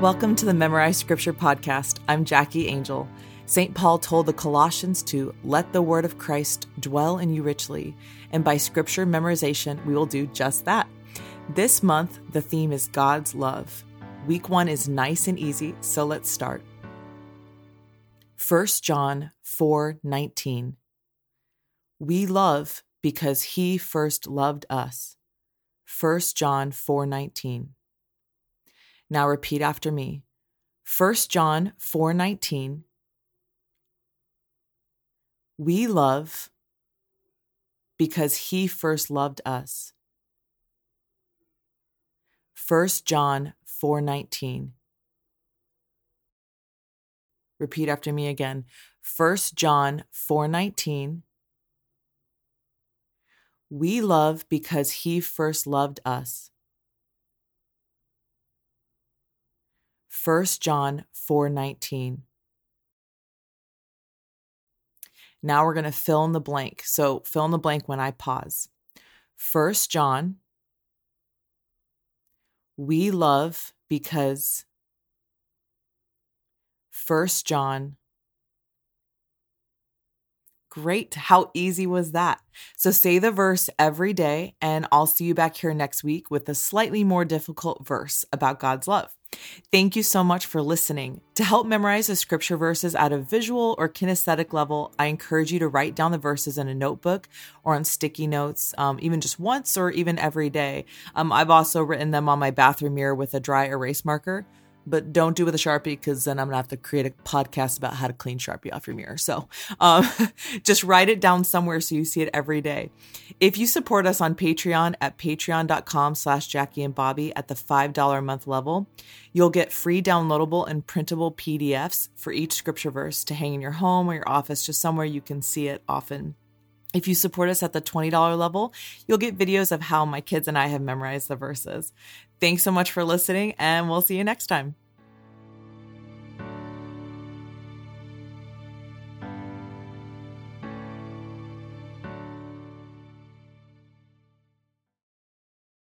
Welcome to the Memorize Scripture podcast. I'm Jackie Angel. St. Paul told the Colossians to let the word of Christ dwell in you richly, and by scripture memorization, we will do just that. This month, the theme is God's love. Week one is nice and easy, so let's start. 1 John 4 19. We love because he first loved us. 1 John 4 19. Now repeat after me. 1 John 4:19 We love because he first loved us. 1 John 4:19 Repeat after me again. 1 John 4:19 We love because he first loved us. 1 John 4:19. Now we're going to fill in the blank. So fill in the blank when I pause. 1 John we love because 1 John Great. How easy was that? So say the verse every day, and I'll see you back here next week with a slightly more difficult verse about God's love. Thank you so much for listening. To help memorize the scripture verses at a visual or kinesthetic level, I encourage you to write down the verses in a notebook or on sticky notes, um, even just once or even every day. Um, I've also written them on my bathroom mirror with a dry erase marker but don't do it with a sharpie because then I'm gonna have to create a podcast about how to clean sharpie off your mirror. So um, just write it down somewhere so you see it every day. If you support us on Patreon at patreon.com slash Jackie and Bobby at the $5 a month level, you'll get free downloadable and printable PDFs for each scripture verse to hang in your home or your office, just somewhere you can see it often. If you support us at the $20 level, you'll get videos of how my kids and I have memorized the verses. Thanks so much for listening, and we'll see you next time.